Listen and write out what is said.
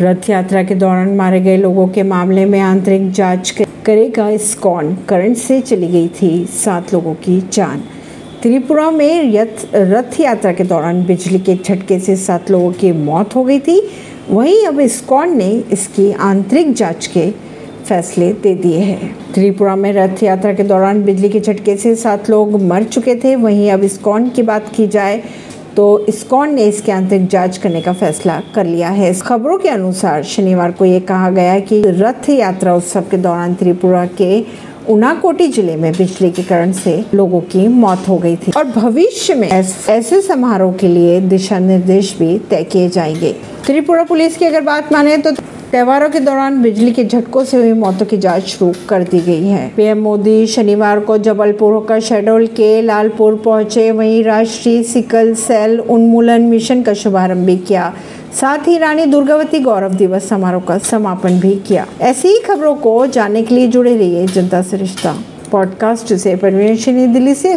रथ यात्रा के दौरान मारे गए लोगों के मामले में आंतरिक जाँच करेगा स्कॉन करंट से चली गई थी सात लोगों की जान। त्रिपुरा में रथ रथ यात्रा के दौरान बिजली के झटके से सात लोगों की मौत हो गई थी। वहीं अब स्कॉन ने इसकी आंतरिक जाँच के फैसले दे दिए हैं। त्रिपुरा में रथ यात्रा के दौरान बिजली के झटके से सात लोग मर चुके थे। वहीं अब स्कॉन की बात की जाए तो इस्कॉन ने इसके आंतरिक जाँच करने का फैसला कर लिया है। खबरों के अनुसार शनिवार को ये कहा गया कि रथ यात्रा उत्सव के दौरान त्रिपुरा के उनाकोटी ज़िले में बिजली के कारण से लोगों की मौत हो गई थी और भविष्य में ऐसे समारोह के लिए दिशा निर्देश भी तय किए जाएँगे। त्रिपुरा पुलिस की अगर बात माने तो त्योहारों के दौरान बिजली के झटकों से हुई मौतों की जाँच शुरू कर दी गई है। पीएम मोदी शनिवार को जबलपुर होकर शेडोल के लालपुर पहुँचे। वहीं राष्ट्रीय सिकल सेल उन्मूलन मिशन का शुभारंभ भी किया। साथ ही रानी दुर्गावती गौरव दिवस समारोह का समापन भी किया। ऐसी ही खबरों को जानने के लिए जुड़े रहिए जनता से रिश्ता पॉडकास्ट से परवीन दिल्ली से।